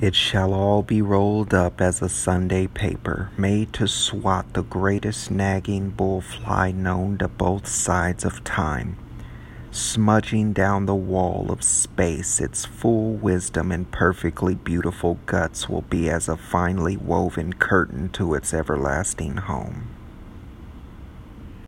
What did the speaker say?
It shall all be rolled up as a Sunday paper, made to swat the greatest nagging bullfly known to both sides of time. Smudging down the wall of space, its full wisdom and perfectly beautiful guts will be as a finely woven curtain to its everlasting home.